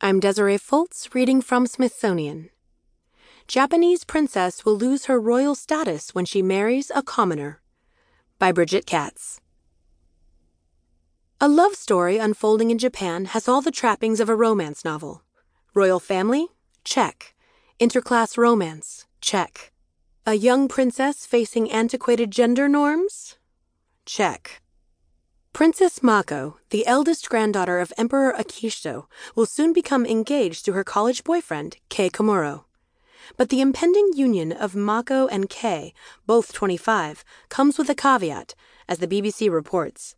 I'm Desiree Fultz, reading from Smithsonian. Japanese princess will lose her royal status when she marries a commoner. By Brigit Katz. A love story unfolding in Japan has all the trappings of a romance novel. Royal family? Check. Interclass romance? Check. A young princess facing antiquated gender norms? Check. Princess Mako, the eldest granddaughter of Emperor Akihito, will soon become engaged to her college boyfriend, Kei Komuro. But the impending union of Mako and Kei, both 25, comes with a caveat, as the BBC reports.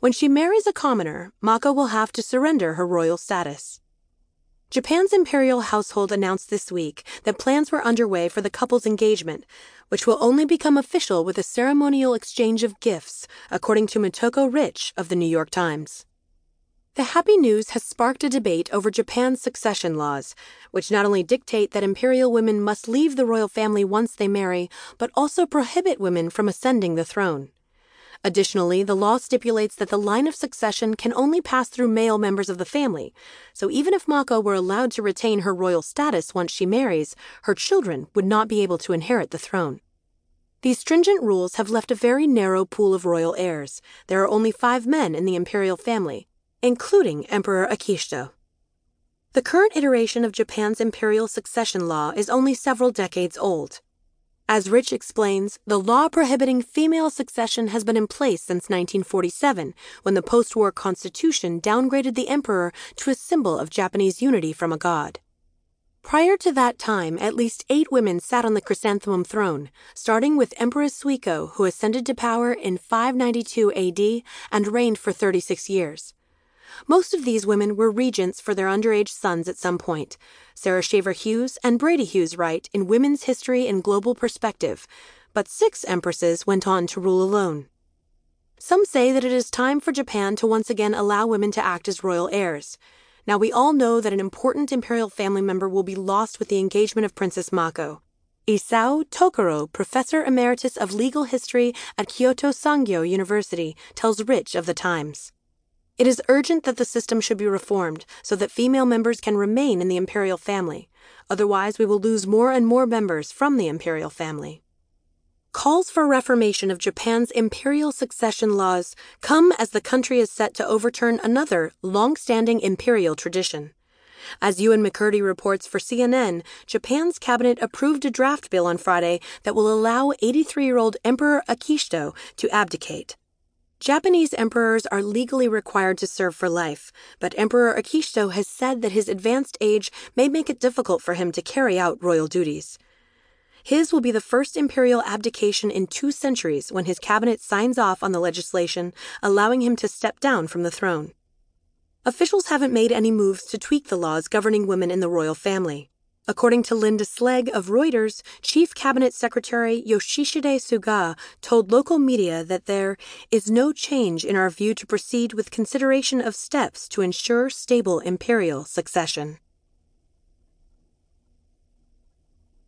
When she marries a commoner, Mako will have to surrender her royal status. Japan's imperial household announced this week that plans were underway for the couple's engagement, which will only become official with a ceremonial exchange of gifts, according to Motoko Rich of the New York Times. The happy news has sparked a debate over Japan's succession laws, which not only dictate that imperial women must leave the royal family once they marry, but also prohibit women from ascending the throne. Additionally, the law stipulates that the line of succession can only pass through male members of the family, so even if Mako were allowed to retain her royal status once she marries, her children would not be able to inherit the throne. These stringent rules have left a very narrow pool of royal heirs. There are only five men in the imperial family, including Emperor Akihito. The current iteration of Japan's imperial succession law is only several decades old. As Rich explains, the law prohibiting female succession has been in place since 1947, when the post war constitution downgraded the emperor to a symbol of Japanese unity from a god. Prior to that time, at least eight women sat on the chrysanthemum throne, starting with Empress Suiko, who ascended to power in 592 AD and reigned for 36 years. Most of these women were regents for their underage sons at some point. Sarah Shaver Hughes and Brady Hughes write in Women's History in Global Perspective, but six empresses went on to rule alone. Some say that it is time for Japan to once again allow women to act as royal heirs. Now, we all know that an important imperial family member will be lost with the engagement of Princess Mako. Isao Tokoro, professor emeritus of legal history at Kyoto Sangyo University, tells Rich of the Times. It is urgent that the system should be reformed so that female members can remain in the imperial family. Otherwise, we will lose more and more members from the imperial family. Calls for reformation of Japan's imperial succession laws come as the country is set to overturn another long standing imperial tradition. As Euan McKirdy reports for CNN, Japan's cabinet approved a draft bill on Friday that will allow 83 year old Emperor Akihito to abdicate. Japanese emperors are legally required to serve for life, but Emperor Akihito has said that his advanced age may make it difficult for him to carry out royal duties. His will be the first imperial abdication in two centuries when his cabinet signs off on the legislation allowing him to step down from the throne. Officials haven't made any moves to tweak the laws governing women in the royal family. According to Linda Slegg of Reuters, Chief Cabinet Secretary Yoshihide Suga told local media that there is no change in our view to proceed with consideration of steps to ensure stable imperial succession.